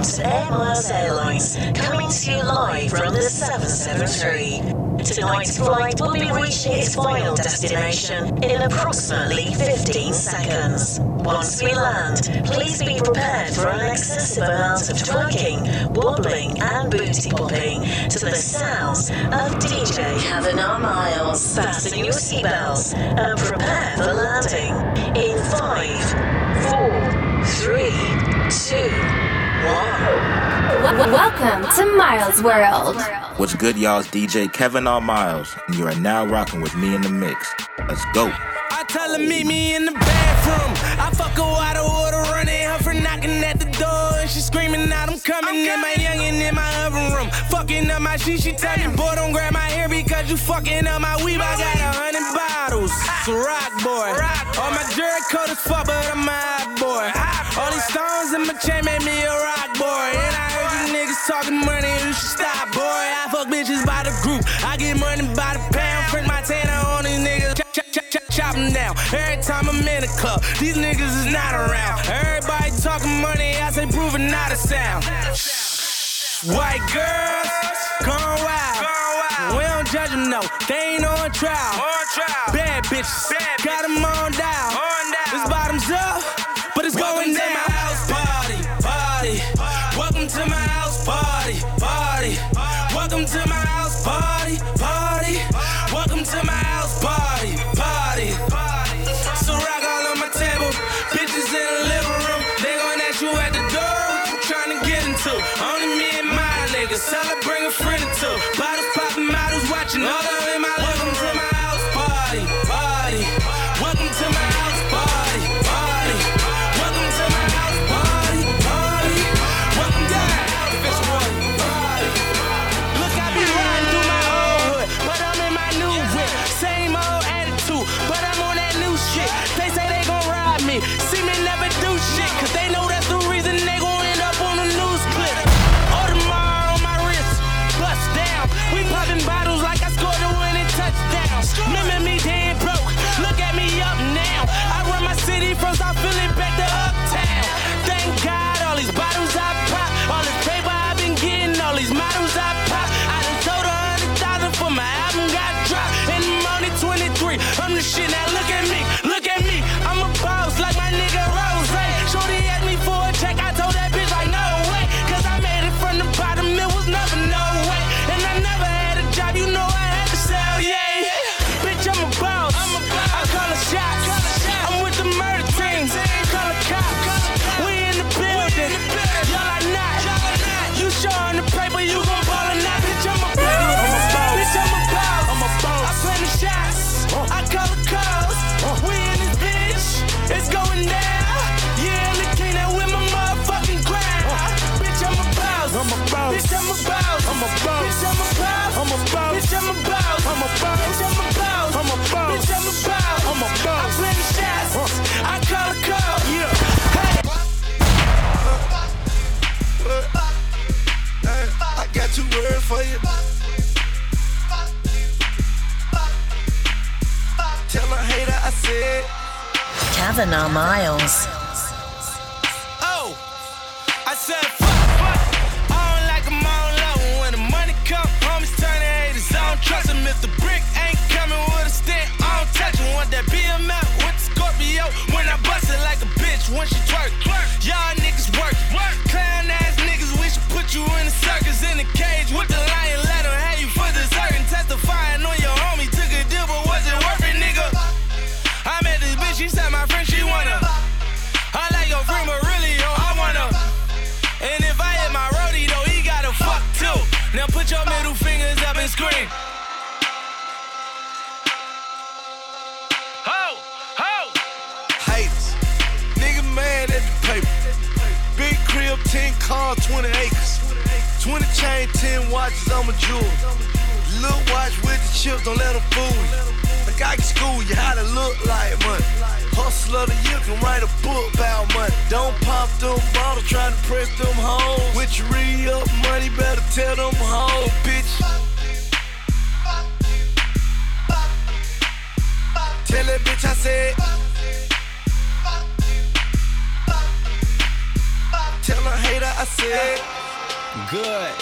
Air Miles Airlines, coming to you live from the 773. Tonight's flight will be reaching its final destination in approximately 15 seconds. Once we land, please be prepared for an excessive amount of twerking, wobbling, and booty popping to the sounds of DJ Kavanagh Miles. Fasten your seatbelts and prepare for landing in 5, 4, 3, 2, W- welcome to Miles World. What's good, y'all? It's DJ Kevin R. Miles, and you are now rocking with me in the mix. Let's go. I tell her meet me in the bathroom. I fuck her out of order, running her for knocking at the door. And she screaming out, I'm coming in my Fucking up my shit, she tell me, boy, don't grab my hair because you fucking up my weave. I got a hundred bottles. It's a rock boy. All my jury coat is fuck, but I'm a hot boy. All these stones in my chain made me a rock boy. And I heard you niggas talking money, you should stop, boy. I fuck bitches by the group. I get money by the pound. Print my tanner on these niggas. Chop, chop, chop, chop, chop them down. Every time I'm in the club, these niggas is not around. Everybody talking money, I say proving not a sound. White girls, gone wild. We don't judge them, no. They ain't on trial. Bad bitches, got them on down. This bottoms up, but it's going down. Niggas, tell her bring a friend or two. Two for you. Tell a hater I said. Kavanagh Miles. Scream. Ho, ho. Haters. Nigga mad at the paper. Big crib, 10 cars, 20 acres. 20 chain, 10 watches, I'm a jewel. Little watch with the chips, don't let them fool you. Like I can school you how to look like money. Hustler the year can write a book about money. Don't pop them bottles, try to press them hoes. With your re-up money, better tell them hoes, bitch. Tell that bitch I said. Tell a hater I said. Good.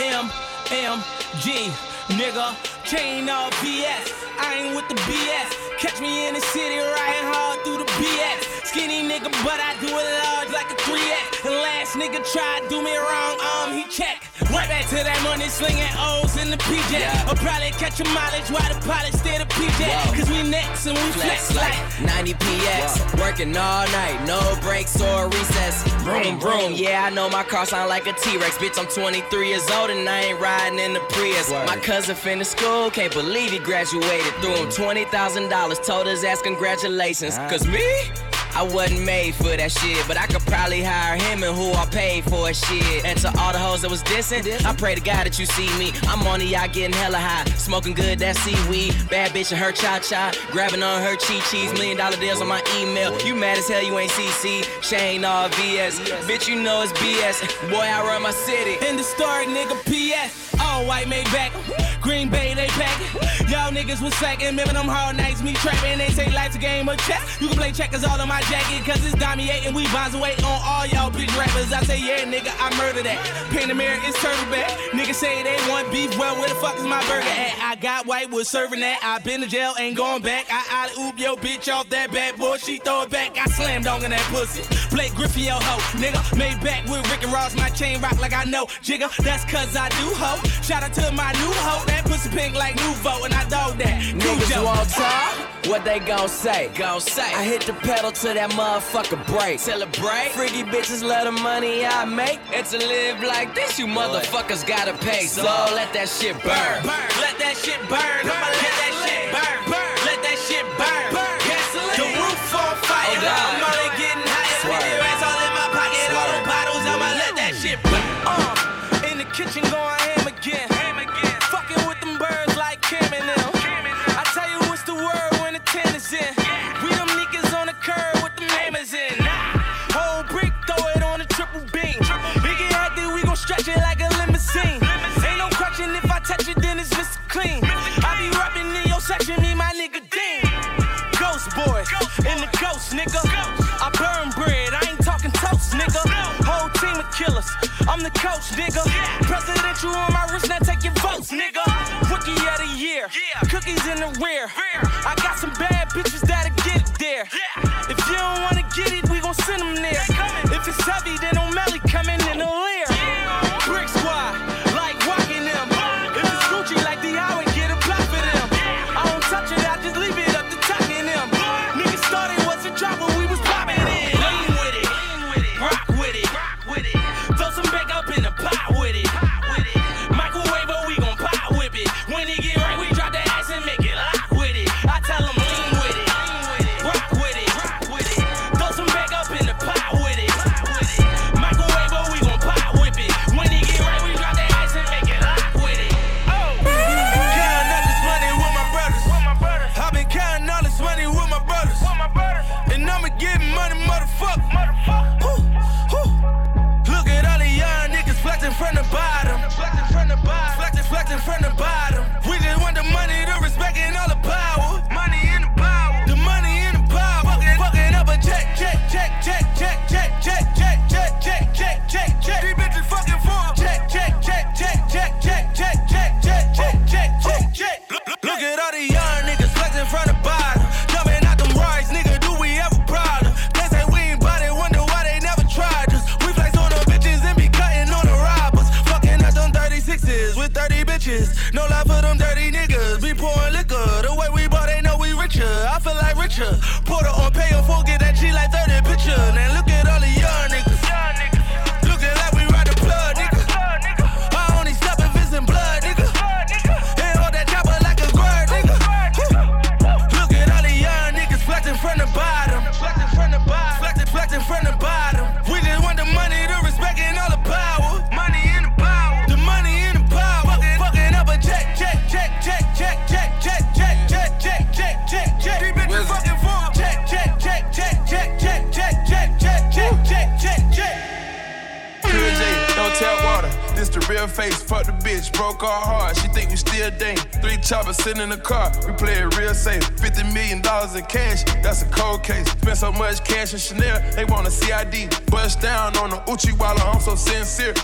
M M G, nigga. Chain off BS. I ain't with the BS. Catch me in the city riding hard through the BS. Skinny nigga, but I do it large like a 3X. The last nigga tried do me wrong, um, he check. Right back to that money slinging O's in the PJ. Yeah. I'll probably catch a mileage while the pilot stay the PJ. Whoa. Cause we next and we flex, Flex like. like 90 PX. Working all night, no breaks or recess. Broom, broom. Yeah, I know my car sound like a T Rex. Bitch, I'm 23 years old and I ain't riding in the Prius. Word. My cousin finished school, can't believe he graduated. Threw him $20,000, told his ass congratulations. Cause me? I wasn't made for that shit, but I could probably hire him and who I paid for shit. And to all the hoes that was dissing, I pray to God that you see me. I'm on the yacht getting hella high, smoking good that seaweed. Bad bitch and her cha cha, grabbing on her chi chis. Million dollar deals on my email. You mad as hell, you ain't CC. Shane all VS. Bitch, you know it's BS. Boy, I run my city. In the story, nigga, PS. All white made back. Green Bay, they pack. Y'all niggas was sacking. Remember them hard nights, me trapping. They say life's a game of chess. You can play checkers all in my jacket, cause it's dominating. We bonds away on all y'all bitch rappers. I say, yeah, nigga, I murder that. Panamera is turtleback. Niggas say they want beef. Well, where the fuck is my burger at? I got white, was serving that. I been to jail, ain't going back. I I oop yo bitch off that bad boy. She throw it back. I slam dunk in that pussy. Blake Griffin, yo ho. Nigga, made back with Rick and Ross. My chain rock like I know. Jigga, that's cause I do ho. Shout out to my new hoe. That pussy pink like Nuvo, and I dog that. Niggas won't talk. What they gon' say? Gon' say. I hit the pedal to that motherfucker break. Celebrate. Freaky bitches love the money I make. And to live like this, you motherfuckers gotta pay. So let that shit burn. burn. Let that shit burn. I'ma let that shit burn. burn. Ghost, nigga. I burn bread, I ain't talking toast, nigga. Whole team of killers, I'm the coach, nigga. Presidential sitting in the car, we play it real safe. Fifty million dollars in cash, that's a cold case. Spent so much cash in Chanel, they want a CID. Bust down on the Uchi while I'm so sincere.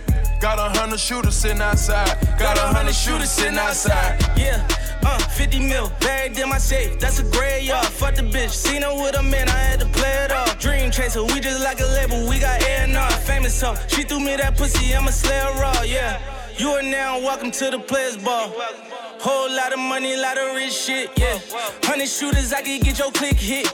Got a hundred shooters sitting outside. Got a hundred shooters sitting outside. Yeah. Uh, 50 mil, buried in my safe. That's a graveyard. Fuck the bitch. Seen her with a man, I had to play it off. Dream chaser, we just like a label. We got A&R, famous so She threw me that pussy, I'ma slay her raw, yeah. You are now welcome to the players ball. Lot of money, lot of rich shit, yeah. Hundred shooters, I can get your click hit.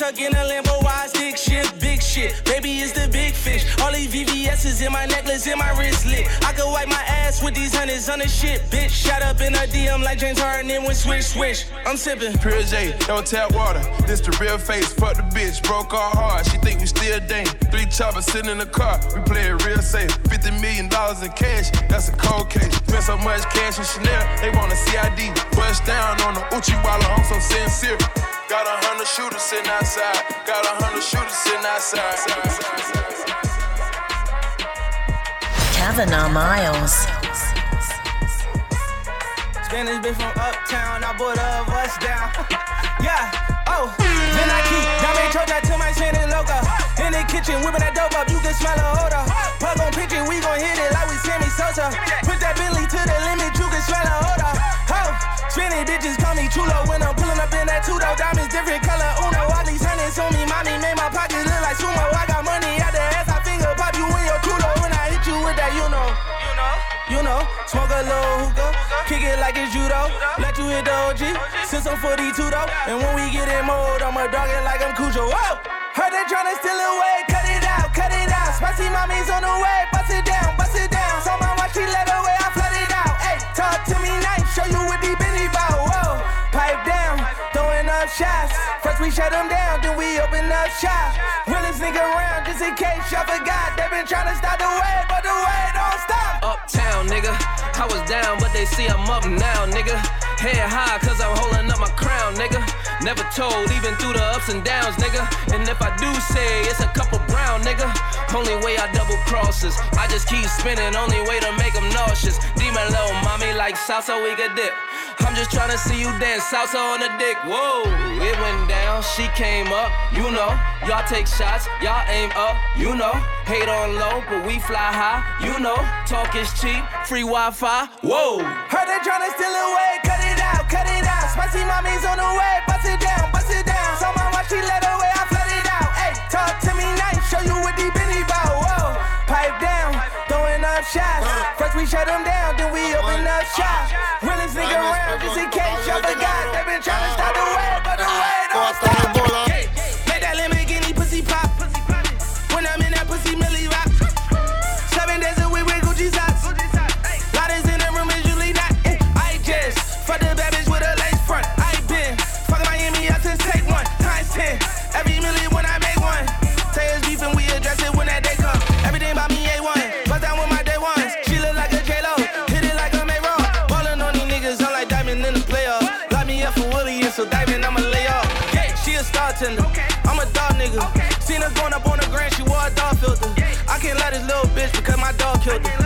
Stuck in a Lambo, wide stick shit, big shit. Baby, it's the big fish. All these VVS's in my necklace, in my wristlet. I could wipe my ass with these hundreds on the shit, bitch. Shot up in a DM like James Harden and went swish, swish. I'm sipping. Pure J, don't tap water. This the real face, fuck the bitch, broke our heart. She think we still dang. Three choppers sitting in the car, we play it real safe. Fifty million dollars in cash, that's a cold case. Spent so much cash in Chanel, they want a CID. Bust down on the Uchi while I'm so sincere. Got a hundred shooters sitting outside. Got a hundred shooters sitting outside. Kavanaugh Miles. Spanish bitch from uptown, I put a bus down. yeah, oh, then I keep Dame Troja to my Santa Loca. In the kitchen, whipping that dope up, you can smell a odor. Plug on pitching, we gon' hit it like we Sammy Sosa. Put that Bentley to the limit, you can smell a odor. Spinning bitches call me chulo when I'm pulling up in that two door diamonds, different color Uno. All these hundreds on me, mommy made my pockets look like sumo. I got money out the ass, I finger pop you in your chulo when I hit you with that, you know. you know. You know, smoke a little hookah, kick it like it's judo. Let you hit the OG, since I'm 42 though. And when we get in mode, I'ma dog it like I'm Cujo. Whoa! Heard they tryna steal away, cut it out, cut it out. Spicy mommy's on the way, shots. First we shut them down, then we open up shop. Realest nigga around, just in case y'all forgot. They been tryna stop the way, but the way don't stop. Uptown, nigga. I was down, but they see I'm up now, nigga. Head high, cause I'm holding up my crown, nigga. Never told, even through the ups and downs, nigga. And if I do say it's a couple brown, nigga. Only way I double crosses. I just keep spinning, only way to make them nauseous. Demon little mommy like salsa, we could dip. I'm just tryna see you dance salsa on the dick. Whoa, it went down, she came up, you know. Y'all take shots, y'all aim up, you know. Hate on low, but we fly high, you know. Talk is cheap, free Wi-Fi. Whoa. Heard they tryna steal away, cut it out, cut it out. Spicy mommy's on the way, we shut them down, then we open up shop. Realest nigga around, just in case y'all forgot. They been trying to stop the way, but the way don't stop. Killed her.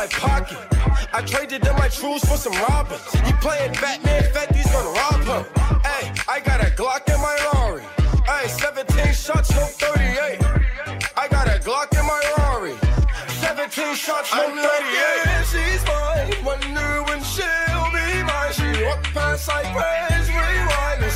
My pocket. I traded in my trues for some robbers. You playing Batman, Fetty's gonna rob him. Hey, I got a Glock in my Rari. Ay, 17 shots, no 38. I got a Glock in my Rari. 17 shots, no 38. Yeah, she's mine. Wonder when she'll be mine. She walk past like rewind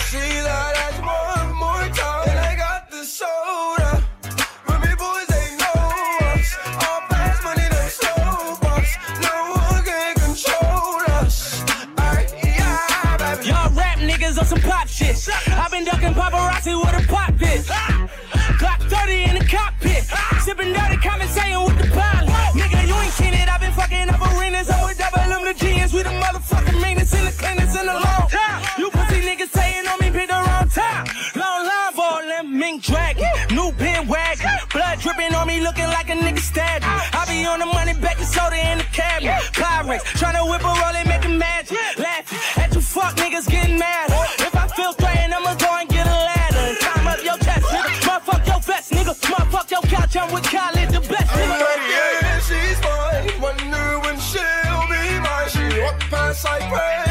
Pyrex, tryna whip a roll and make a magic. Laughing at you fuck niggas getting mad. If I feel threatened, I'ma go and get a ladder. Up your chest, nigga. Motherfuck your vest, nigga. Motherfuck your couch, I'm with Khaled, the best, nigga. Yeah, she's fine. Wonder when she'll be mine. She walk past like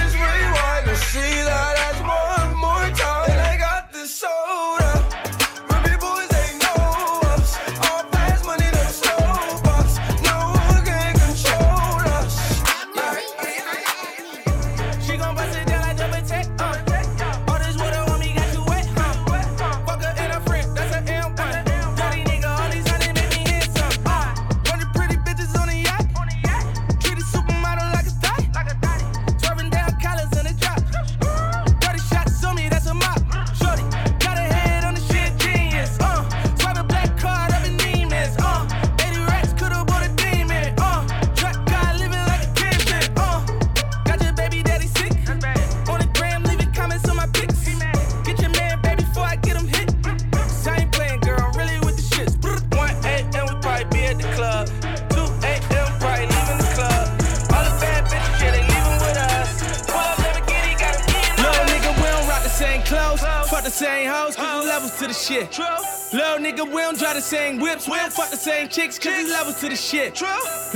same whips. We don't fuck the same chicks, cause there's levels to the shit. True.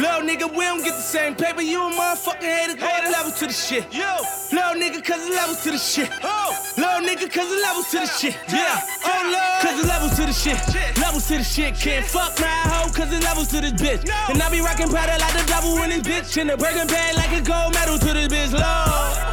Little nigga, we don't get the same paper. You a motherfucking hater, go the levels to the shit. Yo. Little nigga, cause there's levels to the shit. Oh. Little nigga, cause there's levels to the shit. Yeah. Oh, Lord. Cause there's levels to the shit. Levels to the shit. Can't fuck my hoe, cause there's levels to this bitch. And I be rocking powder like the devil in this bitch. In the burger bag like a gold medal to this bitch. Lord.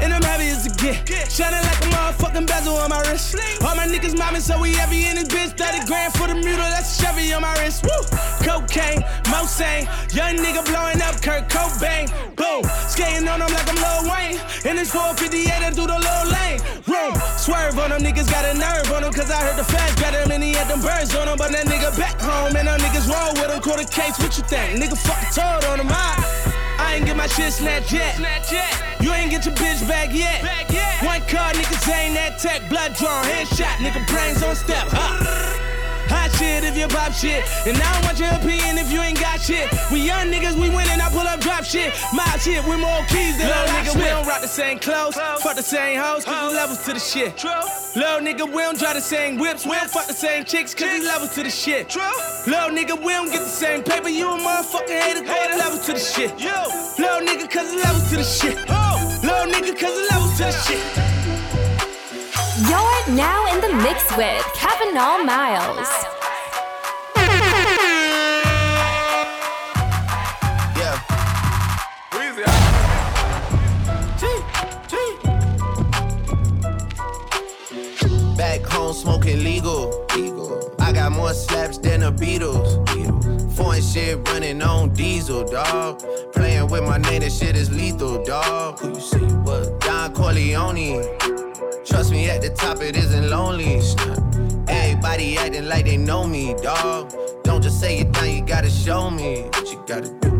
And I'm happy as a get. Shining like a motherfucking bezel on my wrist. All my niggas mobbing, so we heavy in this bitch. 30 grand for the mule, that's Chevy on my wrist. Woo! Cocaine, Mosang. Young nigga blowing up Kurt Cobain. Boom! Skating on them like I'm Lil Wayne. In this 458, I do the little lane. Room! Swerve on them, niggas got a nerve on them. Cause I heard the fast better than he had them birds on him. But that nigga back home, and them niggas roll with him. The case, what you think? Nigga fucking told on him. I, ah. Ain't get my shit snatched yet. You ain't get your bitch back yet. One car, niggas ain't that tech. Blood drawn, headshot, nigga brains on step. Hot shit if you pop shit. And I don't want your opinion if you ain't got shit. We young niggas, we winning, shit. My shit with more keys than Little nigga, we don't rock the same clothes. Fuck the same hoes, cause there's levels to the shit. Little nigga, we don't drive the same whips. We don't fuck the same chicks, cause there's levels to the shit. Little nigga, we don't get the same paper. You a motherfucking hater, go the levels to the shit. Yo. Little nigga, cause there's levels to the shit. Little nigga, cause there's levels to the shit. You're now in the mix with Kavanaugh Miles. Home smoking legal. I got more slaps than the Beatles. Foreign shit running on diesel, dog. Playing with my name, that shit is lethal, dog. Who you you was? Don Corleone. Trust me, at the top it isn't lonely. Everybody acting like they know me, dog. Don't just say it down, you gotta show me what you gotta do.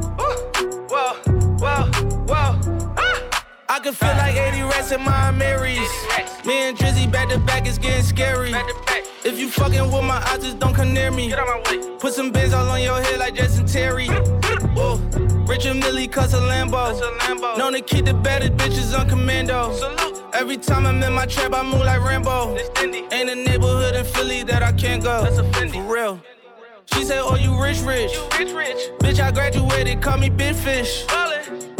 I can feel like 80 rats in my Marys. Me and Drizzy back to back is getting scary. If you fucking with my eyes, just don't come near me. Put some bins all on your head like Jason Terry. Whoa. Richard Mille cuss a Lambo. Known to keep the baddest bitches on commando. Every time I'm in my trap, I move like Rambo. Ain't a neighborhood in Philly that I can't go. For real. She said, Oh, you rich, rich. rich, rich. Bitch, I graduated, call me Big Fish.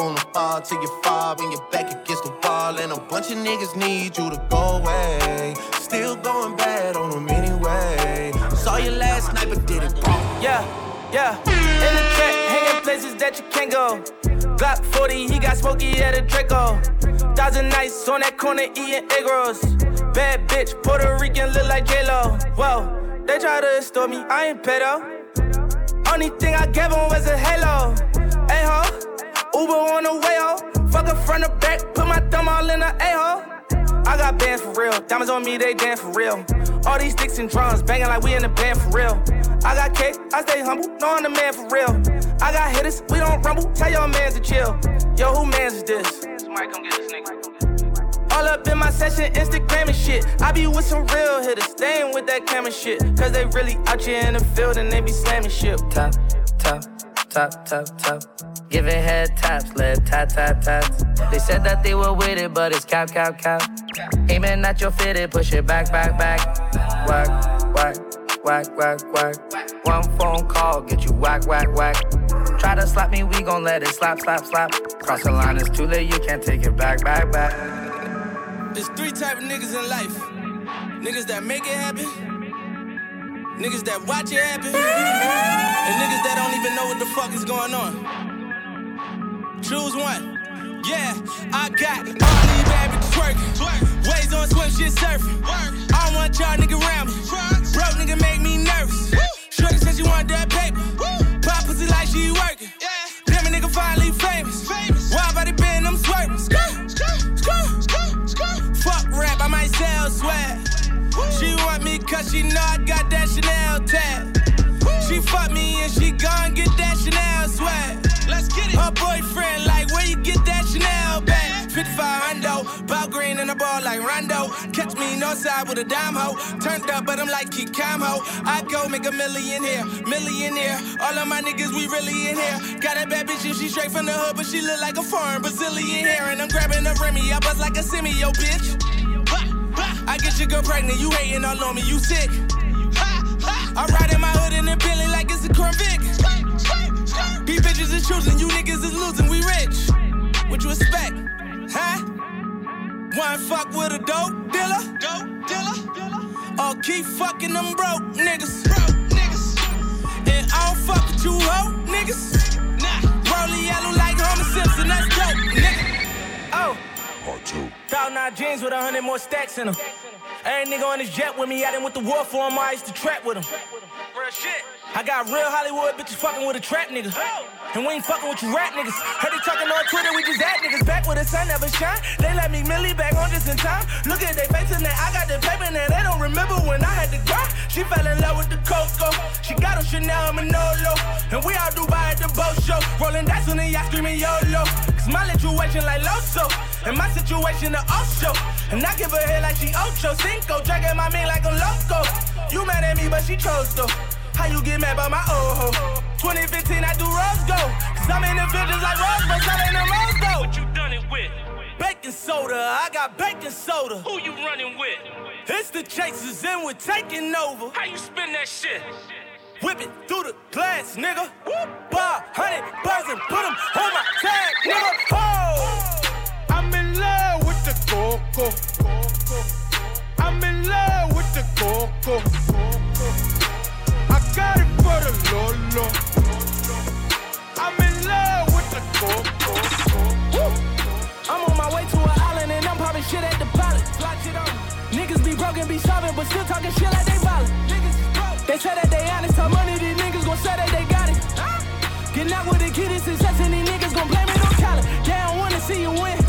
wanna fall till you fall when you're back against the wall. And a bunch of niggas need you to go away. Still going bad on them anyway. Saw you last night, but did it wrong. Yeah, yeah. In the track, hanging places that you can't go. Glock 40, he got smoky at a Draco. Thousand nights on that corner eating egg rolls. Bad bitch, Puerto Rican, look like J-Lo. Whoa, they try to extort me, I ain't pedo. Only thing I gave him was a halo. Hey ho, Uber on the way ho. Fuck her front or back, put my thumb all in the A-hole. I got bands for real, diamonds on me, they dance for real. All these sticks and drums, banging like we in the band for real. I got cake, I stay humble, know I'm the man for real. I got hitters, we don't rumble, tell your mans to chill. Yo, who mans is this? All up in my session, Instagram and shit. I be with some real hitters, staying with that camera shit. Cause they really out here in the field and they be slamming shit. Top, top, top, top, top. Giving head taps, led tap, tap, taps. They said that they were with it, but it's cap, cap, cap. Aiming at your fitted, push it back, back, back. Whack, whack, whack, whack, whack. One phone call, get you whack, whack, whack. Try to slap me, we gon' let it slap, slap, slap. Cross the line, it's too late, you can't take it back, back, back. There's three type of niggas in life. Niggas that make it happen. Niggas that watch it happen. And niggas that don't even know what the fuck is going on. Choose one. Yeah, I got all these bad bitches twerking. Waves on swim, shit surfing. Work. I don't want y'all nigga me. Broke nigga make me nervous. Shorty said she want that paper. Woo. Pop pussy like she working. Damn a nigga finally famous. Why body been them swerving? Fuck rap, I might sell swag. She want me cause she know I got that Chanel tag. She fuck me and she gon' get that Chanel swag. Her boyfriend, like, where you get that Chanel bag? 55 hundo, ball green and a ball like Rondo. Catch me north side with a dime hoe. Turned up, but I'm like keep calm ho. I go make a million here, millionaire. All of my niggas, we really in here. Got a bad bitch and she straight from the hood, but she look like a foreign Brazilian hair. And I'm grabbing a Remy, I buzz like a semi, yo bitch. I get your girl pregnant, you hating all on me, you sick. I ride in my hood in a Bentley like it's a Corvette. These bitches is choosing, you niggas is losing, we rich. What you expect? Huh? Why fuck with a dope dealer? Dope dealer? Or oh, keep fucking them broke niggas? Broke niggas. And I don't fuck with you hoe niggas. Nah. Rolling yellow like Homer Simpson, that's dope, nigga. Oh. Part two. Thousand nine jeans with a hundred more stacks in them. Every nigga on this jet with me, I done with the war for him, I used to trap with him. Real shit. I got real Hollywood bitches fucking with a trap nigga. And we ain't fucking with you rap niggas. Heard they talking on Twitter, we just at niggas back where the sun never shine. They let me Millie back on just in time. Look at they faces now, I got the paper now. They don't remember when I had to grind. She fell in love with the Coco. She got on Chanel Manolo. And we all Dubai at the boat show. Rolling dice on the yacht screaming YOLO. Cause my situation like Loso. And my situation the Osho. And I give her head like she Ocho. Cinco, dragging my meat like a loco. You mad at me, but she chose though. How you get mad by my old hoe? 2015, I do rose go. Cause I'm in the villages like Rose, but selling the rose go. What you done it with? Baking soda, I got baking soda. Who you running with? It's the chasers and we're taking over. How you spin that shit? Whip it through the glass, nigga. Bar, hundred birds and put them on my tag, nigga. Oh! I'm in love with the coco. I'm in love with the coco. I got it for the Lolo. I'm in love with the coco. I'm on my way to an island and I'm popping shit at the pilot. Niggas be broken, be solving, but still talking shit like they violent. They say that they honest, how money these niggas gon' say that they got it. Getting out with the kid is success and these niggas gon' blame it on talent. They don't wanna see you win.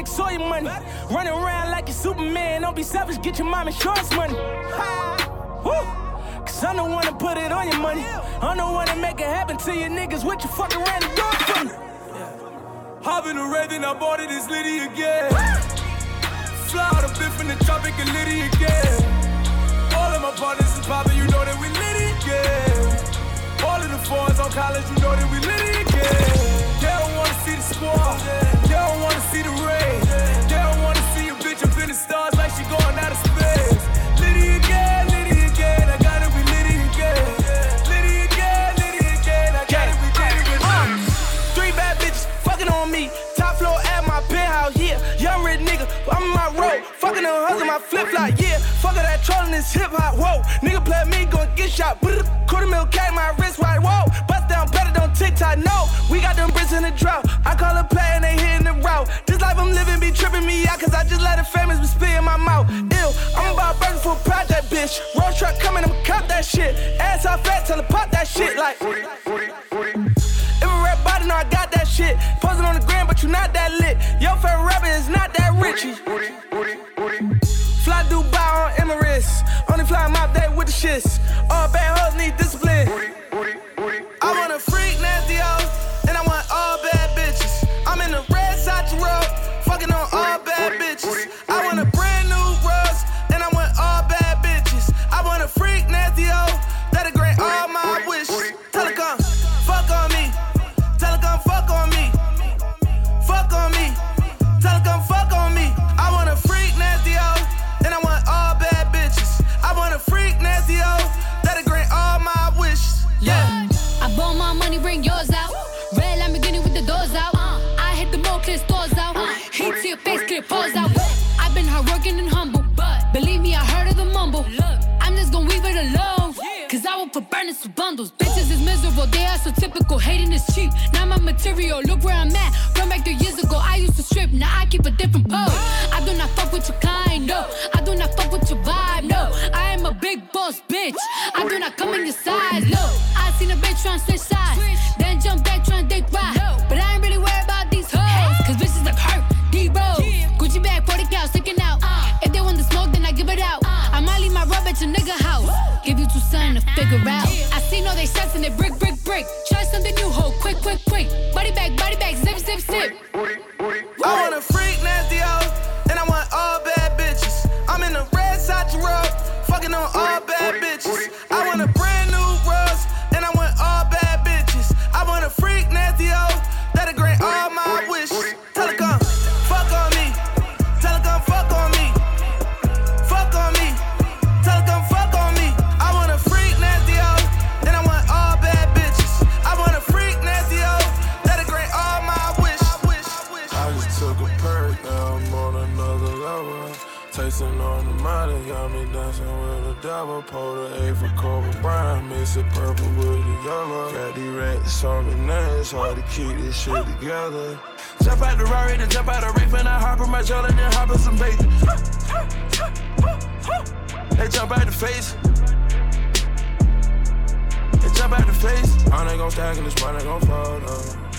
Sick soy money. Running around like a Superman, don't be selfish, get your mom insurance money. Ha! Woo! Cause I'm the one to put it on your money. I'm the one to make it happen to you niggas. What you fucking ran the door for me? Hop in the red, then I bought it, it's Liddy again. Fly out a bit from the tropic and Liddy again. All of my partners is poppin', you know that we Liddy again. Fours on college, you know that we Liddy again. They don't wanna see the squad, they don't wanna see the rain. They don't wanna see a bitch up in the stars like she going out of space. My flip flop, yeah. Fucking that trolling this hip hop, whoa. Nigga play me, gon' get shot. Quarter mil K, my wrist right, whoa. Bust down better than TikTok, no. We got them bricks in the drought. I call a play and they hitting the route. This life I'm living be tripping me out, cause I just let the famous be spit in my mouth. Ew, I'm about burning for proud that bitch. Road truck coming, I'm cop that shit. Ass off fat, tell her pop that shit like. If a rap body, know I got that shit. Posing on the gram, but you not that lit. Your favorite rapper is not that rich. Shits. All bad hoes need discipline. Material, look where I'm at. Run back three years ago, I used to strip, now I keep a different pose. I do not fuck with your kind, no. I do not fuck with your vibe, no. I am a big boss, bitch. I do not come in your size, no. I seen a bitch tryna switch sides, A for Brown, mix it purple with the yellow. Got these rats on now, it's hard to keep this shit together. Jump out the Rari, then jump out the reef, and I hop in my jelly, then hop in some bacon. They jump out the face. They jump out the face. I ain't gon' stack and this money gon' fall though.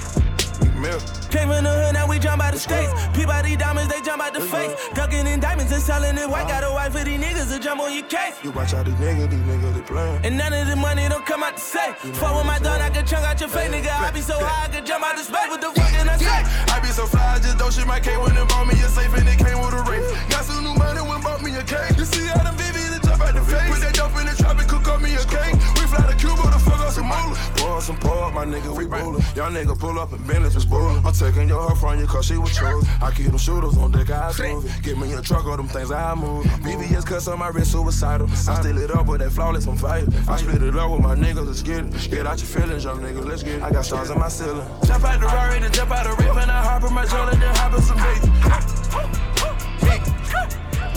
Came from the hood, now we jump out the states. People out these diamonds, they jump out the face. Ducking in diamonds and selling it white. Got a wife for these niggas to jump on your case. You watch out these niggas, these niggas they playin'. And none of the money don't come out the safe. Fuck with my dog, I can chunk out your face, nigga. I be so high, I can jump out the space. What the fuck can I say? I be so fly, I just don't shit my K when they bought me a safe and it came with a ring. Got some new money when bought me a cake. You see how them that jump out the face. Put that dope in the trap and cook up me a cake. Fly to Cuba to fuck up some moolah. Pour some pour, my nigga, we rollin'. Y'all nigga pull up and Bentley was spoilin'. I'm taking your her from you cause she was chosen. I keep them shooters on deck, I smooth it. Get me in a truck, all them things I move. VVS cuts on my wrist, suicidal. I still it up with that flawless, I'm fire. I split it up with my niggas, let's get it. Get out your feelings, young nigga, let's get it. I got stars in my ceiling. Jump out the Rari, then jump out the rip, and I hop in my jelly, then hop in some bacon.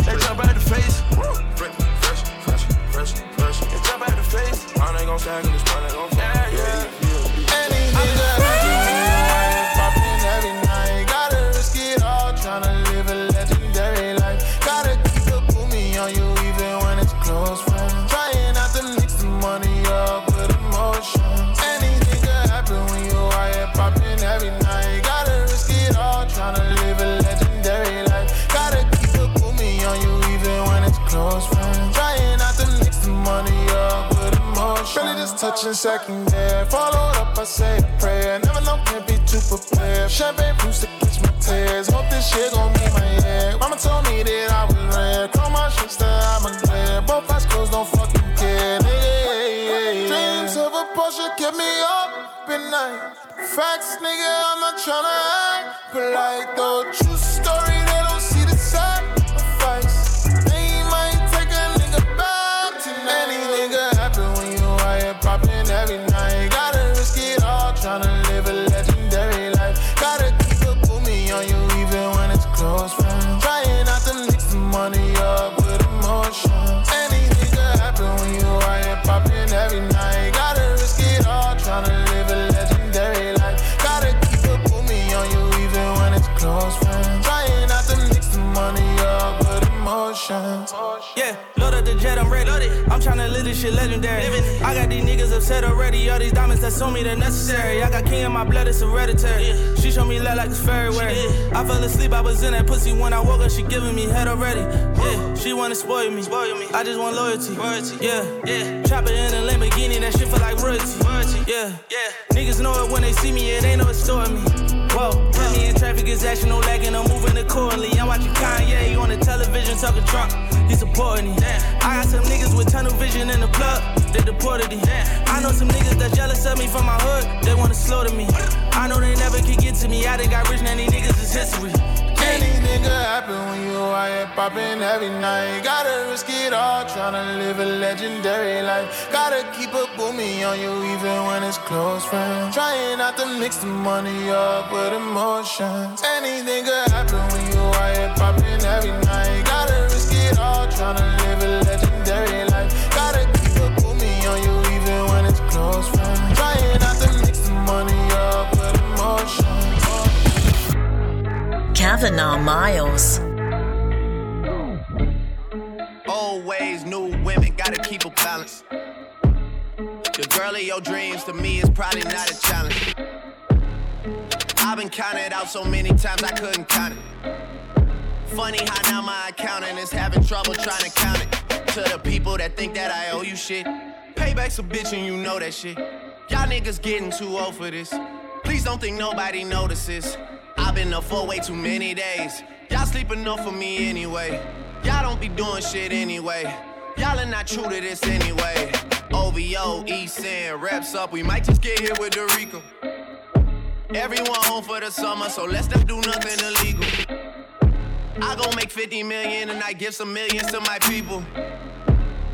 They jump out the face. I ain't gon' stack in this money, gon' fall. Yeah, yeah. Touching second gear. Followed up, I say a prayer. Never know, can't be too prepared. Champagne boost to catch my tears. Hope this shit gon' be my year. Mama told me that I was rare. Call my that I'm a glare. Both eyes closed, don't fucking care. Nigga, Dreams of a Porsche kept me up at night. Facts, nigga, I'm not tryna act polite though. True story, tryna live this shit legendary. I got these niggas upset already. All these diamonds that on me, they're necessary. I got king in my blood, it's hereditary. She showed me love like it's February. I fell asleep, I was in that pussy when I woke up. She giving me head already. Yeah, she wanna spoil me. Spoil me. I just want loyalty. Royalty. Yeah, yeah. Chopper in a Lamborghini, that shit feel like royalty. Royalty. Yeah, yeah. Niggas know it when they see me, it ain't no story me. Whoa, put me in traffic, is action, no lagging, I'm moving accordingly. I'm watching Kanye on the television talking Trump. He supporting me. I got some niggas with tunnel vision in the plug. They deported me. I know some niggas that jealous of me from my hood. They wanna slow to me. I know they never can get to me. I done got rich, now these niggas is history. Any nigga happen when you here popping every night. Gotta risk it all, tryna live a legendary life. Gotta keep a boomie on you even when it's close friends. Trying not to mix the money up with emotions. Any nigga happen when you here popping every night. Gotta risk it all, tryna live a Kavanaugh Miles. New women, gotta keep a balance. The girl of your dreams to me is probably not a challenge. I've been counted out so many times I couldn't count it. Funny how now my accountant is having trouble trying to count it. To the people that think that I owe you shit. Payback's a bitch and you know that shit. Y'all niggas getting too old for this. Please don't think nobody notices. Been up for way too many days. Y'all sleep enough for me anyway. Y'all don't be doing shit anyway. Y'all are not true to this anyway. OVO, East reps up. We might just get here with the Rico. Everyone home for the summer, so let's not do nothing illegal. I gon' make 50 million and I give some millions to my people.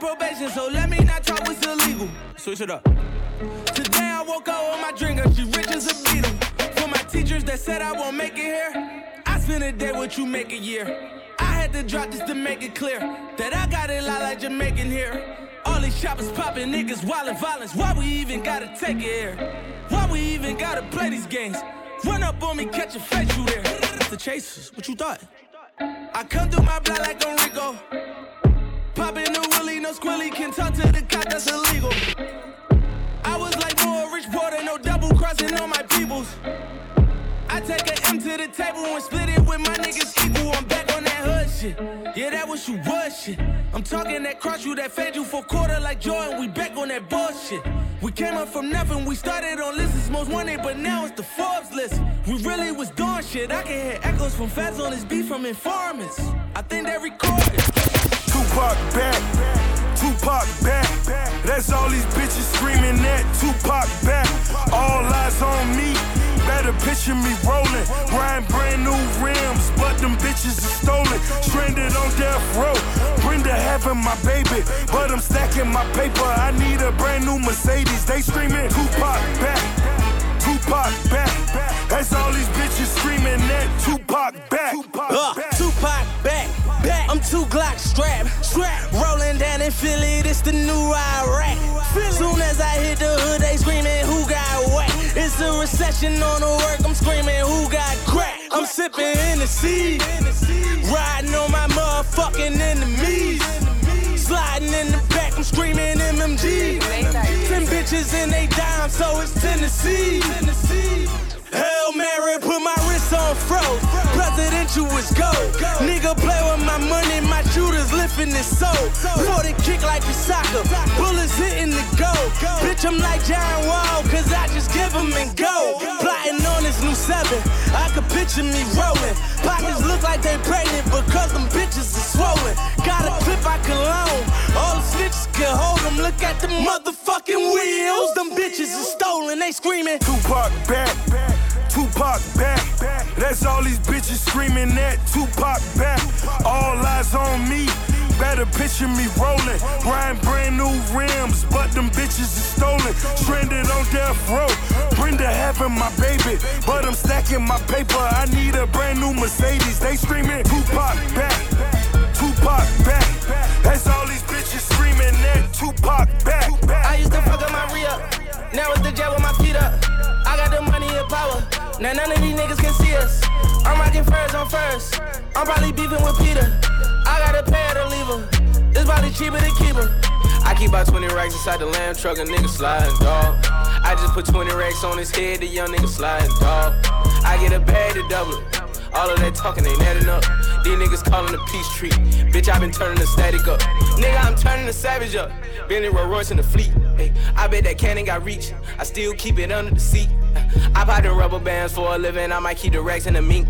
Probation, so let me not talk what's illegal. Switch it up. Today I woke up with my drinker, she rich as a beetle. For my teachers that said I won't make it here, I spend a day what you make a year. I had to drop this to make it clear that I got it lot like Jamaican here. All these shoppers popping niggas, wildin' violence. Why we even gotta take it here? Why we even gotta play these games? Run up on me, catch a face, you there. The chasers, what you thought? I come through my block like I'm Rico. The no squilly, can talk to the cop, that's illegal. I was like more rich porter, no double crossing on my peoples. I take an M to the table and split it with my niggas equal. I'm back on that hood shit. Yeah, that was you was shit. I'm talking that cross you, that fed you for quarter like Jordan. We back on that bullshit. We came up from nothing. We started on lists most wanted, but now it's the Forbes list. We really was doing shit. I can hear echoes from feds on this beat from informants. I think they recorded. Tupac back, Tupac back. That's all these bitches screaming that Tupac back. All eyes on me. Better picture me rolling, riding brand new rims, but them bitches are stolen. Stranded on death row. Brenda having my baby, but I'm stacking my paper. I need a brand new Mercedes. They screaming Tupac back, Tupac back. That's all these bitches screaming that Tupac back. Uh, Tupac back, back. I'm two Glock strap, strap. Rolling down in Philly, this the new Iraq. Philly. Soon as I hit the hood, they screaming, who got whack? It's a recession on the work, I'm screaming, who got crack? I'm sipping in the sea, riding on my motherfucking enemies. Sliding in the back, I'm screaming MMG. Ten bitches and they dime, so it's Tennessee. hell Mary, put Presidential is gold. Nigga play with my money, my shooters lifting his soul. 40 kick like a soccer, bullets hitting the goal. Bitch, I'm like John Wall, cause I just give them and go. Plotting on this new seven, I could picture me rolling. Pockets look like they pregnant because them bitches are swollen. Got a clip I can loan, all the snitches can hold them. Look at the motherfucking wheels, them bitches are stolen. They screaming, Tupac back. back, Tupac back. That's all these bitches screaming at Tupac back. All eyes on me. Better picture me rolling. Riding brand new rims, but them bitches is stolen. Stranded on death row. Brenda having my baby, but I'm stacking my paper. I need a brand new Mercedes. They screaming Tupac back, Tupac back. That's all these bitches screaming at Tupac back. I used to fuck up my re. Now it's the jet with my feet up. Now none of these niggas can see us. I'm rocking furs on first. I'm probably beefing with Peter. I gotta pay her to leave her. This probably cheaper to keep her. I keep about 20 racks inside the lamb truck, a nigga sliding, dog. I just put 20 racks on his head, the young nigga sliding, dog. I get a bag to double it. All of that talking ain't adding up. These niggas calling a peace treat. Bitch, I been turning the static up. Nigga, I'm turning the savage up. Bentley Rolls Royce in the fleet. Hey, I bet that cannon got reach. I still keep it under the seat. I buy the rubber bands for a living. I might keep the racks in the mink.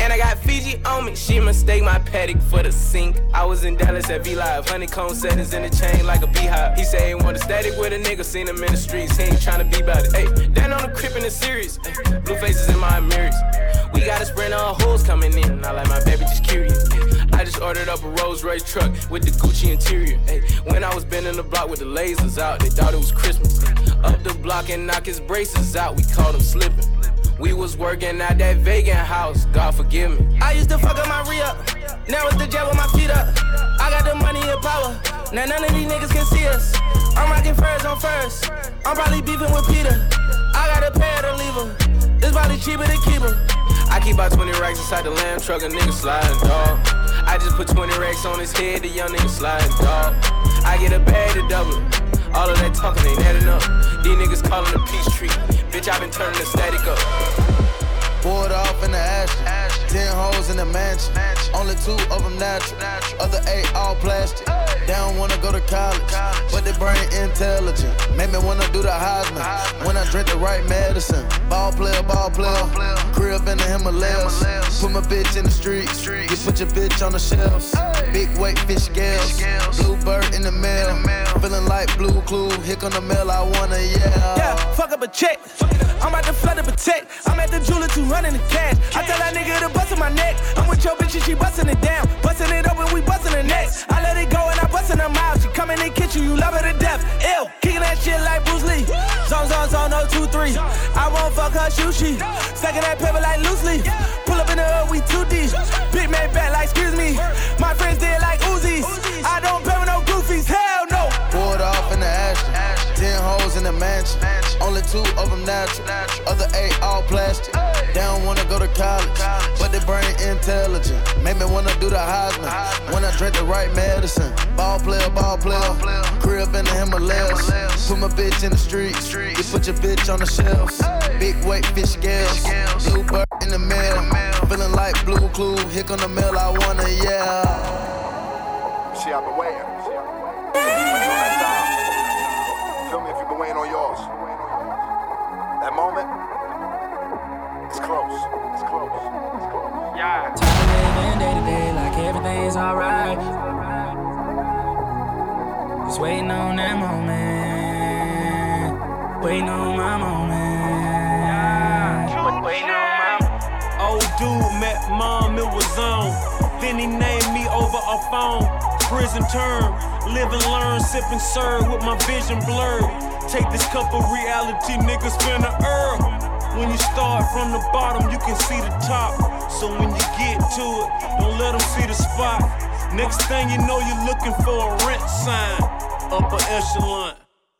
And I got Fiji on me. She mistake my paddock for the sink. I was in Dallas at V Live. Honeycomb settings in the chain like a beehive. He say he want a static with a nigga. Seen him in the streets. He ain't tryna be about it. Hey, down on the crib in the series. Ay, blue faces in my mirrors. We got a sprint of hoes coming in. I like my baby just curious. I just ordered up a Rolls Royce truck with the Gucci interior. Ay, when I was bending the block with the lasers out, they thought it was Christmas. Up the block and knock his braces out. We called him slipping. We was working at that vegan house, God forgive me. I used to fuck up my re. Now it's the jet with my feet up. I got the money and power. Now none of these niggas can see us. I'm rocking furs on first. I'm probably beefing with Peter. I gotta pay her to leave her. It's probably cheaper to keep her. I keep about 20 racks inside the lamb truck, a nigga sliding, dog. I just put 20 racks on his head, the young nigga sliding, dog. I get a bag to double it. All of that talking ain't adding up. These niggas calling a peace treat. Bitch, I been turning the static up. Poured off in the ashes. Ten hoes in the mansion. Only two of them natural. Other eight all plastic. They don't wanna go to college, but they brain intelligent. Make me wanna do the Heisman when I drink the right medicine. Ball player, ball player. Crib in the Himalayas. Put my bitch in the streets. You put your bitch on the shelves. Big weight fish scales. Blue bird in the mail. Feeling like blue clue. Here come the mail. I wanna yeah. Yeah, fuck up a check. I'm about to flood a check. I'm at the jeweler 200 in the cash. I tell that nigga to bust in my neck. I'm with your bitch and she busting it down. Busting it up open, we busting the next. I let it go and I busting her mouth. She come in the kitchen, you love her to death. Ew, kicking that shit like Bruce Lee. Zone, zone, zone, no, two, three. I won't fuck her shoe she. Stacking that paper like loosely. Pull up in the hood, we too deep. Big man back like, excuse me. My friends did like Uzis. I don't pay Hoes mansion. Only two of them natural. Other eight all plastic. They don't wanna go to college, but they brain intelligent. Make me wanna do the Heisman when I drink the right medicine. Ball player, ball player. Crib in the Himalayas. Put my bitch in the streets. You put your bitch on the shelves. Big weight fish scales. Blue bird in the mail. Feeling like blue clue. Here come the mail. I wanna yeah. She out the way. Been waiting on yours. That moment, it's close. It's close. It's close. Yeah. Tired of living day to day like everything's alright. Just waiting on that moment. Waiting on my moment. Yeah. Waiting on my Old dude met mom, it was on. Then he named me over a phone. Prison term, live and learn, sip and serve with my vision blurred. Take this cup of reality, niggas finna earn. When you start from the bottom, you can see the top. So when you get to it, don't let them see the spot. Next thing you know, you're looking for a rent sign. Upper echelon.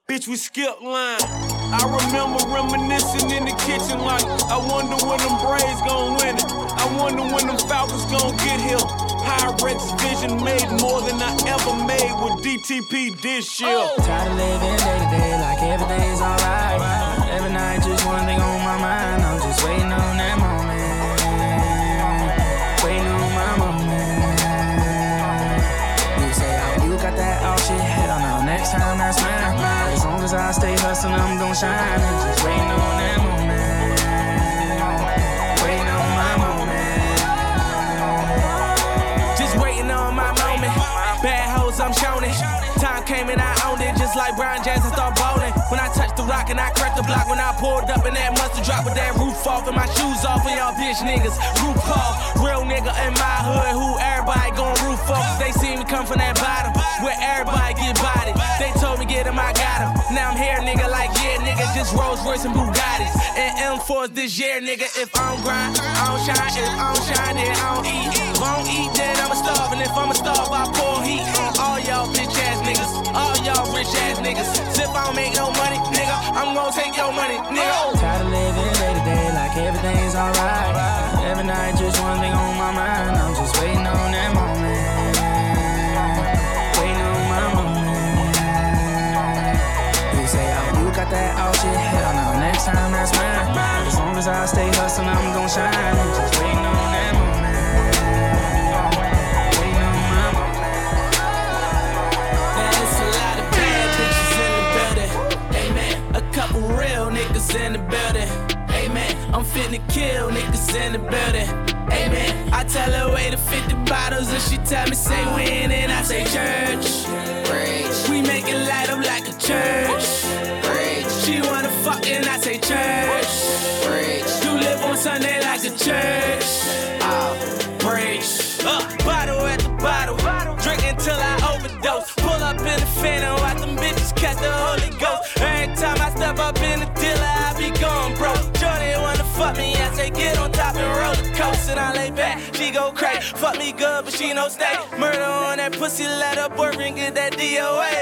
Bitch, we skip line. I remember reminiscing in the kitchen like, I wonder when them Braves gon' win it. I wonder when them Falcons gon' get here. Pyrex vision made more than I ever made with DTP this year. Oh. Tired of living day to day like everything's alright. Every night, just one thing on my mind. I'm just waiting on that moment. Waiting on my moment. You say, oh, you got that all shit. Hell no, next time that's mine. As long as I stay hustling, I'm gon' shine. Just waiting on that moment. I'm showing. Time came and I owned it, just like Brian I start bowling. When I touched the rock and I cracked the block, when I pulled up in that mustard drop with that roof off and my shoes off, and y'all bitch niggas. Roof off, real nigga in my hood, who everybody gon' roof off. They see me come from that bottom, where everybody get bodied. They told me get him, I got him. Now I'm here, nigga, like yeah, nigga, just Rolls Royce and Bugattis. And M4s this year, nigga. If I don't grind, I don't shine. If I don't shine, then I don't eat. If I don't eat, then I'ma starve. And if I'ma starve, I pour heat on all y'all bitch ass niggas, all y'all rich ass niggas. So if I don't make no money, nigga, I'm gonna take your money, nigga. Tired of living day to day like everything's alright. Every night, just one thing on my mind. I'm just got that all shit. Hell no, next time that's mine. As long as I stay hustling, I'm gon' shine. Just waiting on that moment. Waiting on my moment. There's a lot of bad bitches in the building. Amen. A couple real niggas in the building. Amen. I'm finna kill niggas in the building. Amen. I tell her wait to 50 bottles and she tell me say when and I say church. We make it light up like a church. She wanna fuck and I say church. Preach. You live on Sunday like a church. Oh, preach. Uh, bottle at the bottle. Drink until I overdose. Pull up in the phantom, watch them bitches catch the Holy Ghost. Every time I step up in the dealer, I be gone, bro. Johnny wanna fuck me, I say get on top and roller coaster. And I lay back, she go crazy. Fuck me good, but she no stay. Murder on that pussy, let her boyfriend get that DOA.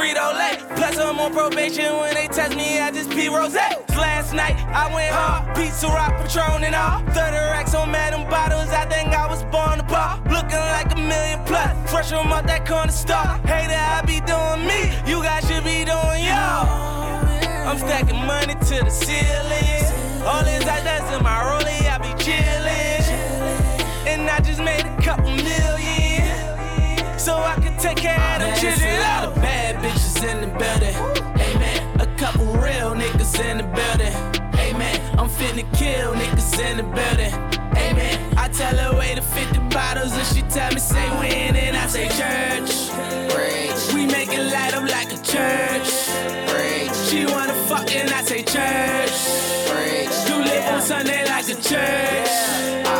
Frito Lay. Plus I'm on probation when they test me, I just pee rose. Last night I went hard, pizza rock, Patron and all. 30 racks on Madam Bottles, I think I was born to pop. Looking like a million plus, fresh from out that corner store. Hater, I be doing me, you guys should be doing y'all. I'm stacking money to the ceiling. All these ideas in my rollie, I be chillin'. And I just made a couple million. So I can take care of them children. There's a lot of bad bitches in the building. Amen. A couple real niggas in the building. Amen. I'm finna kill niggas in the building. Amen. I tell her wait to 50 bottles and she tell me say when and I say church. We make it light up like a church. She wanna fuck and I say church. You live on Sunday like a church.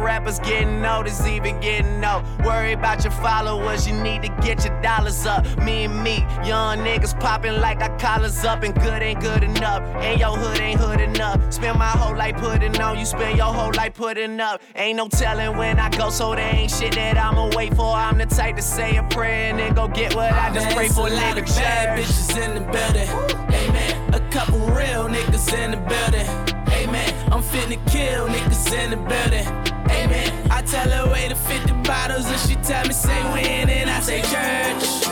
rappers getting noticed, even getting no. Worry about your followers, you need to get your dollars up. Me and me, young niggas popping like our collars up, and good ain't good enough. And your hood ain't hood enough. Spend my whole life putting on, you spend your whole life putting up. Ain't no telling when I go, so there ain't shit that I'ma wait for. I'm the type to say a prayer and then go get what I just pray for. a lot of bad bitches in the building. Amen. A couple real niggas in the building. Amen. I'm finna kill niggas in the building. Amen. I tell her wait to 50 bottles and she tell me say when and I say church.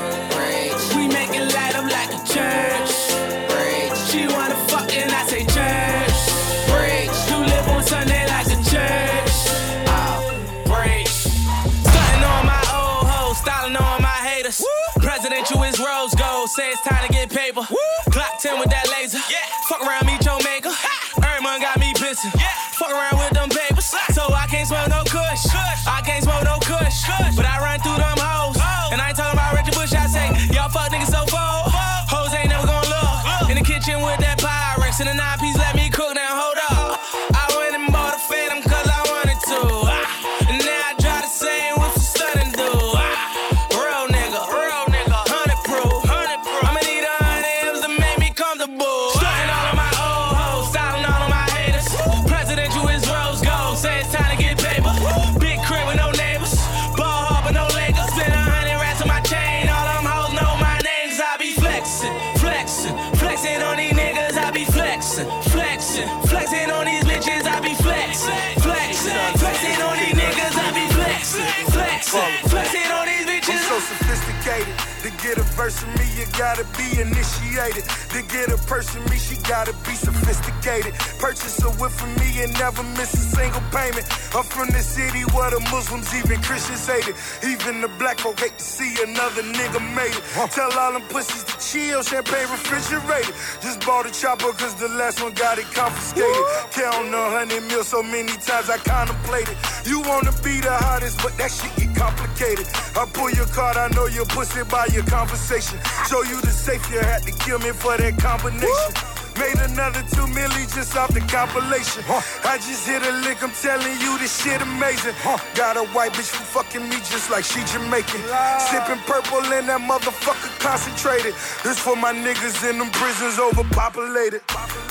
Gotta be initiated. To get a person me, she gotta be sophisticated. Purchase a whip from me and never miss a single payment. I'm from the city where the Muslims, even Christians hate it. Even the black folk hate to see another nigga made it. Tell all them pussies chill, champagne refrigerated. Just bought a chopper cause the last one got it confiscated. Count a hundred mil so many times I contemplated. You wanna be the hottest, but that shit get complicated. I pull your card, I know your pussy by your conversation. Show you the safe, you had to kill me for that combination. Made another two milli just off the compilation. I just hit a lick, I'm telling you this shit amazing. Got a white bitch from fucking me just like she Jamaican. Sipping purple and that motherfucker concentrated. This for my niggas in them prisons overpopulated.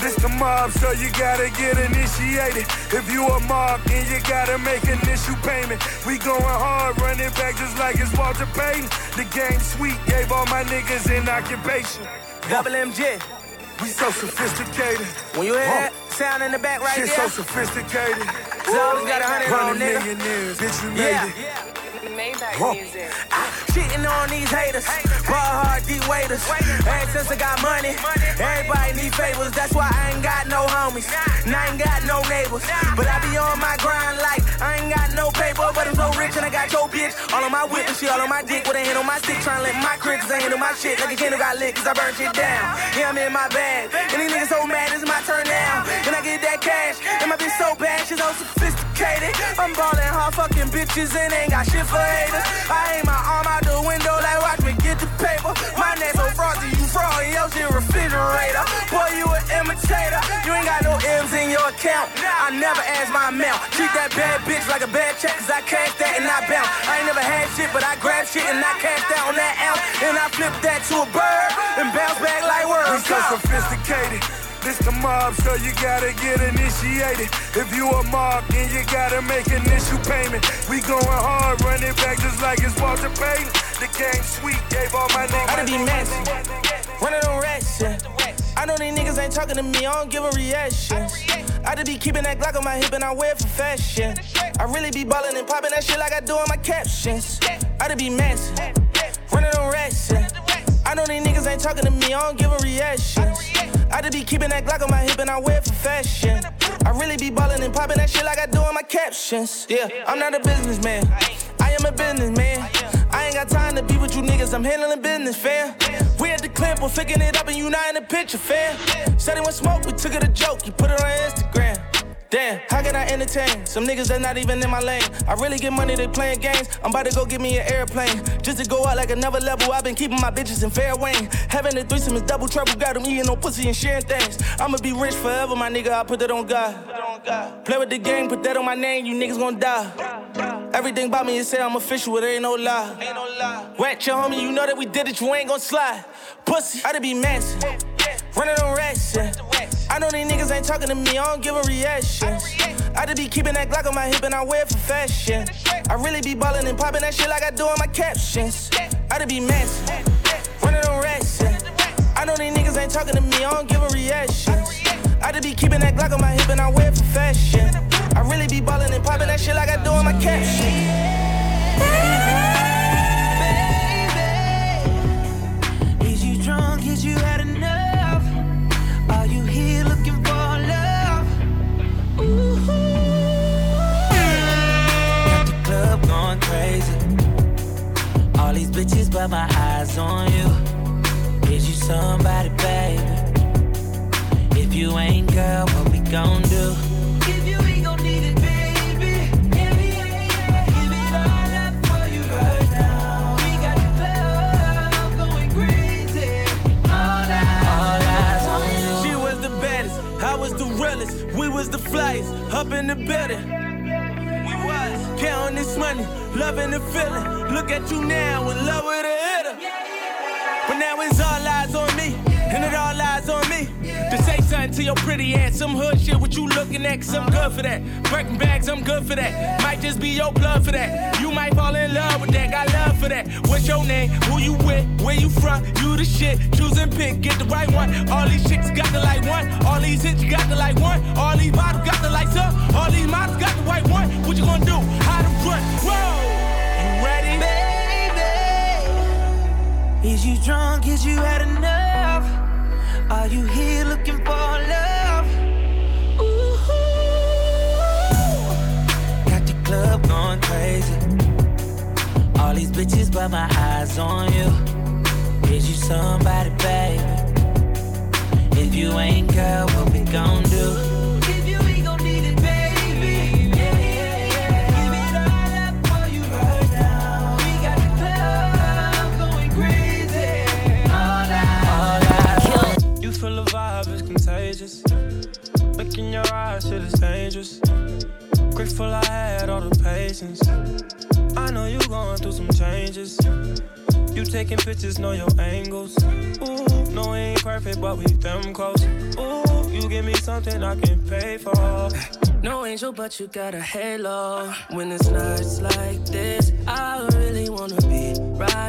This the mob, so you gotta get initiated. If you a mob, then you gotta make an issue payment. We going hard, running back just like it's Walter Payton. The game sweet, gave all my niggas an occupation. Double MJ. We so sophisticated. When you hear that sound in the back right Shit there, so sophisticated. it's always got a hundred on, nigga. millionaires, bitch, you made Yeah. it. Huh. Ah, shitting on these haters, ball hard D waiters. Ever since I got money, everybody need favors. That's why I ain't got no homies, and I ain't got no neighbors. But I be on my grind like I ain't got no paper, but I'm so rich and I got your bitch. All on my whip and shit, all on my dick with a hand on my stick, trying to let my crib, cause I handle my shit like a candle got lit, cause I burn shit down. Yeah, I'm in my bag, and these niggas so mad, it's my turn now. And I get that cash, and my bitch so bad, she's so sophisticated. I'm ballin' hard fucking bitches and ain't got shit for haters. I aim my arm out the window like watch me get the paper. My neck so frosty, you fraud in your shit refrigerator. Boy, you an imitator. You ain't got no M's in your account. I never ask my amount. Treat that bad bitch like a bad check, cause I cash that and I bounce. I ain't never had shit, but I grab shit and I cash that on that ounce. And I flip that to a bird and bounce back like We words. so sophisticated. This the mob, so you gotta get initiated. If you a mob, then you gotta make initial payment. We going hard, running back just like it's Walter Payton. The game sweet, gave all my niggas. I done be messy, running on rats, yeah. I know these niggas ain't talking to me, I don't give a reaction. I just be keeping that Glock on my hip and I wear it for fashion. I really be ballin' and popping that shit like I do on my captions. I just be messy, running on rats, yeah. I know these niggas ain't talking to me, I don't give a reaction. I just be keeping that Glock on my hip and I wear it for fashion. I really be ballin' and popping that shit like I do in my captions. Yeah, I'm not a businessman. I am a businessman. I ain't got time to be with you niggas, I'm handling business, fam. We at the clip, we're it up and you not in the picture, fam. Said it was smoke, we took it a joke, you put it on Instagram. Damn, how can I entertain some niggas that's not even in my lane? I really get money, they playing games. I'm about to go get me an airplane just to go out like another level. I've been keeping my bitches in fair wayne. Having a threesome is double trouble. Got them eating no pussy and sharing things. I'ma be rich forever, my nigga. I put that on God. Play with the game, put that on my name. You niggas gon' die. Everything about me is say I'm official. It ain't no lie. Ain't no lie. Wet your homie, you know that we did it. You ain't gon' slide. Pussy, I done be messy. Running on rats, yeah. I know these niggas ain't talking to me, I don't give a reaction. I just be keeping that Glock on my hip and I wear it for fashion. I really be ballin' and popping that shit like I do on my captions. I just be messy, running on yeah. I know these niggas ain't talking to me, I don't give a reaction. I just be keeping that Glock on my hip and I wear it for fashion. I really be ballin' and popping that shit like I do on my captions. Your pretty ass, some hood shit, what you looking at, cause I'm good for that. Breaking bags, I'm good for that. Might just be your blood for that. You might fall in love with that, got love for that. What's your name? Who you with? Where you from? You the shit, choose and pick, get the right one. All these chicks got the like one, all these hits got the like one, all these models got the lights up, all these models got the white one. What you gonna do? How to run? Whoa, you ready? Baby, is you drunk? Is you had enough? Are you here looking for these bitches, but my eyes on you. Is you somebody, baby? If you ain't, girl, what we gon' do? If you ain't gon' need it, baby. Yeah, yeah, yeah. Give it all up for you right now. We got the club going crazy. All night, all night. You feel the vibe is contagious. Look in your eyes, shit is dangerous. Grateful I had all the patience. I know you going through some changes. You taking pictures, know your angles. Ooh, no, we ain't perfect, but we them close. Ooh, you give me something I can pay for. No angel, but you got a halo. When it's nights like this, I really wanna be right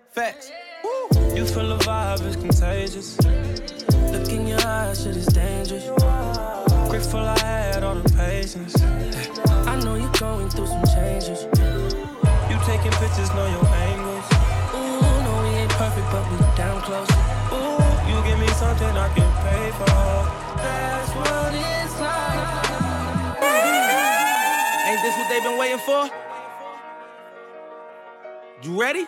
Facts. You feel the vibe is contagious. Look in your eyes, shit is dangerous. Grateful I had all the patience. I know you're going through some changes. You taking pictures, know your angles. Ooh, no, we ain't perfect, but we down close. Ooh, you give me something I can pay for. That's what it's like. Ain't this what they've been waiting for? You ready?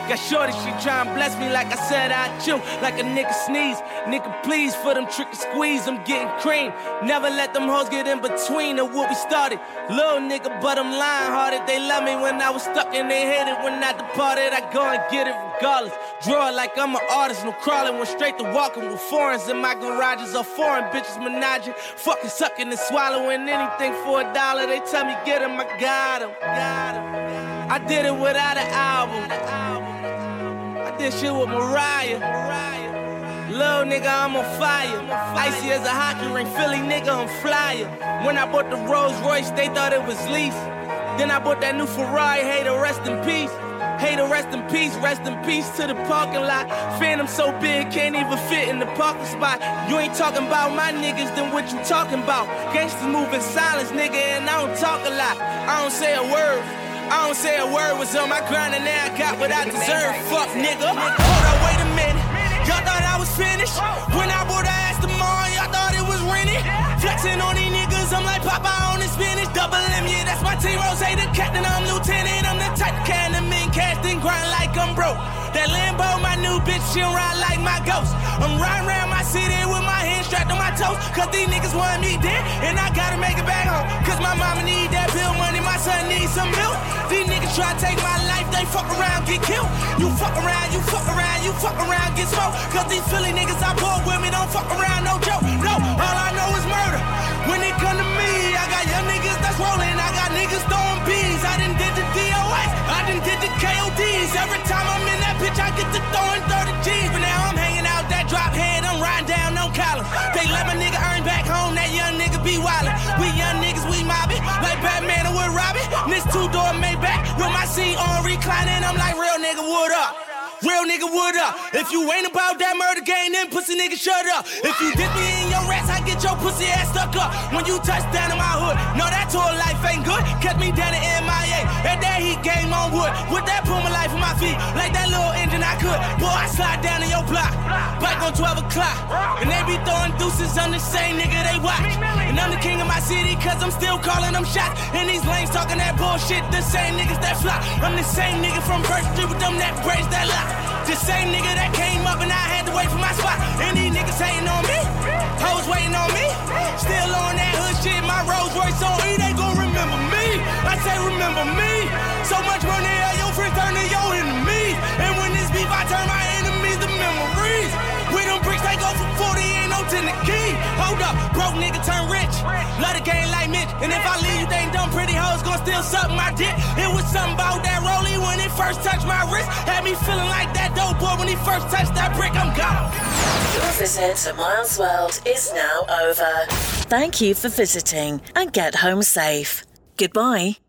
Got shorty, she try and bless me like I said I chew. Like a nigga sneeze. Nigga, please, for them trick and squeeze, I'm getting cream. Never let them hoes get in between of what we started. Little nigga, but I'm lying hearted. They love me when I was stuck and they hated when I departed. I go and get it regardless. Draw like I'm an artist, no crawling. Went straight to walking with foreigns in my garages. Or foreign bitches menaging. Fucking sucking and swallowing anything for a dollar. They tell me get him, I. Got him. I did it without an album. Did shit with Mariah. Little nigga, I'm on fire. Icy as a hockey ring, Philly nigga, I'm flyer. When I bought the Rolls Royce, they thought it was lease. Then I bought that new Ferrari, hey, to rest in peace. Hey, to rest in peace, rest in peace to the parking lot. Phantom so big, can't even fit in the parking spot. You ain't talking about my niggas, then what you talking about? Gangsters move in silence, nigga, and I don't talk a lot. I don't say a word. I don't say a word was on my grind and now I got what I deserve. Fuck nigga. Hold up, wait a minute. Y'all thought I was finished. When I bought the ass tomorrow, y'all thought it was rented. Flexing on these niggas, I'm like Popeye on the spinach. Double M, yeah, that's my team. Ross, the captain, I'm lieutenant. I'm the type can the mean casting grind like I'm broke. That Lambo, my new bitch, she'll ride like my ghost. I'm riding around my city with my hands strapped on my toes. Cause these niggas want me dead, and I gotta make it back home. Cause my mama need that bill money, my son needs some try to take my life, they fuck around, get killed. You fuck around, you fuck around, you fuck around, get smoked. Cause these Philly niggas I pull with me don't fuck around, no joke. No, all I know is murder. When it come to me, I got young niggas that's rolling, I got niggas throwing bees. I done did the DOS, I done did the KODs. Every time I'm in that bitch, I get to throwing 30 G's. But now I'm hanging out that drop head, I'm riding down on column. They let my nigga earn back home, that young nigga be wildin'. We young niggas, we mobbing, like Batman or with Robbie. This two door Maybach seat on reclining, I'm like real nigga, what up? Real nigga, wood up. If you ain't about that murder game, then pussy nigga, shut up. If you dip me in your ass, I get your pussy ass stuck up. When you touch down in my hood, no, that tour life ain't good. Catch me down in MIA. At that heat game on wood. With that Puma life on my feet. Like that little engine I could. Boy, I slide down in your block. back on 12 o'clock. And they be throwing deuces on the same nigga they watch. And I'm the king of my city, cause I'm still calling them shots. And these lanes talking that bullshit, the same niggas that fly. I'm the same nigga from first Street with them that braids that lock. The same nigga that came up and I had to wait for my spot. And these niggas hating on me. Hoes waiting on me. Still on that hood shit, my Rolls Royce on E, they gon' remember me. I say remember me. So much money, all your friends turn to your enemies. And when this beef, I turn my enemies to memories. With them bricks, they go for 40, ain't no 10 the key. Hold up, broke nigga turn rich. Love the game like Mitch. And if I leave, you think dumb pretty hoes gon' still suck my dick. It was something about that rollie when it first touched my wrist. Had me feeling like that dope boy when he first touched that brick. I'm gone. Your visit to Miles World is now over. Thank you for visiting and get home safe. Goodbye.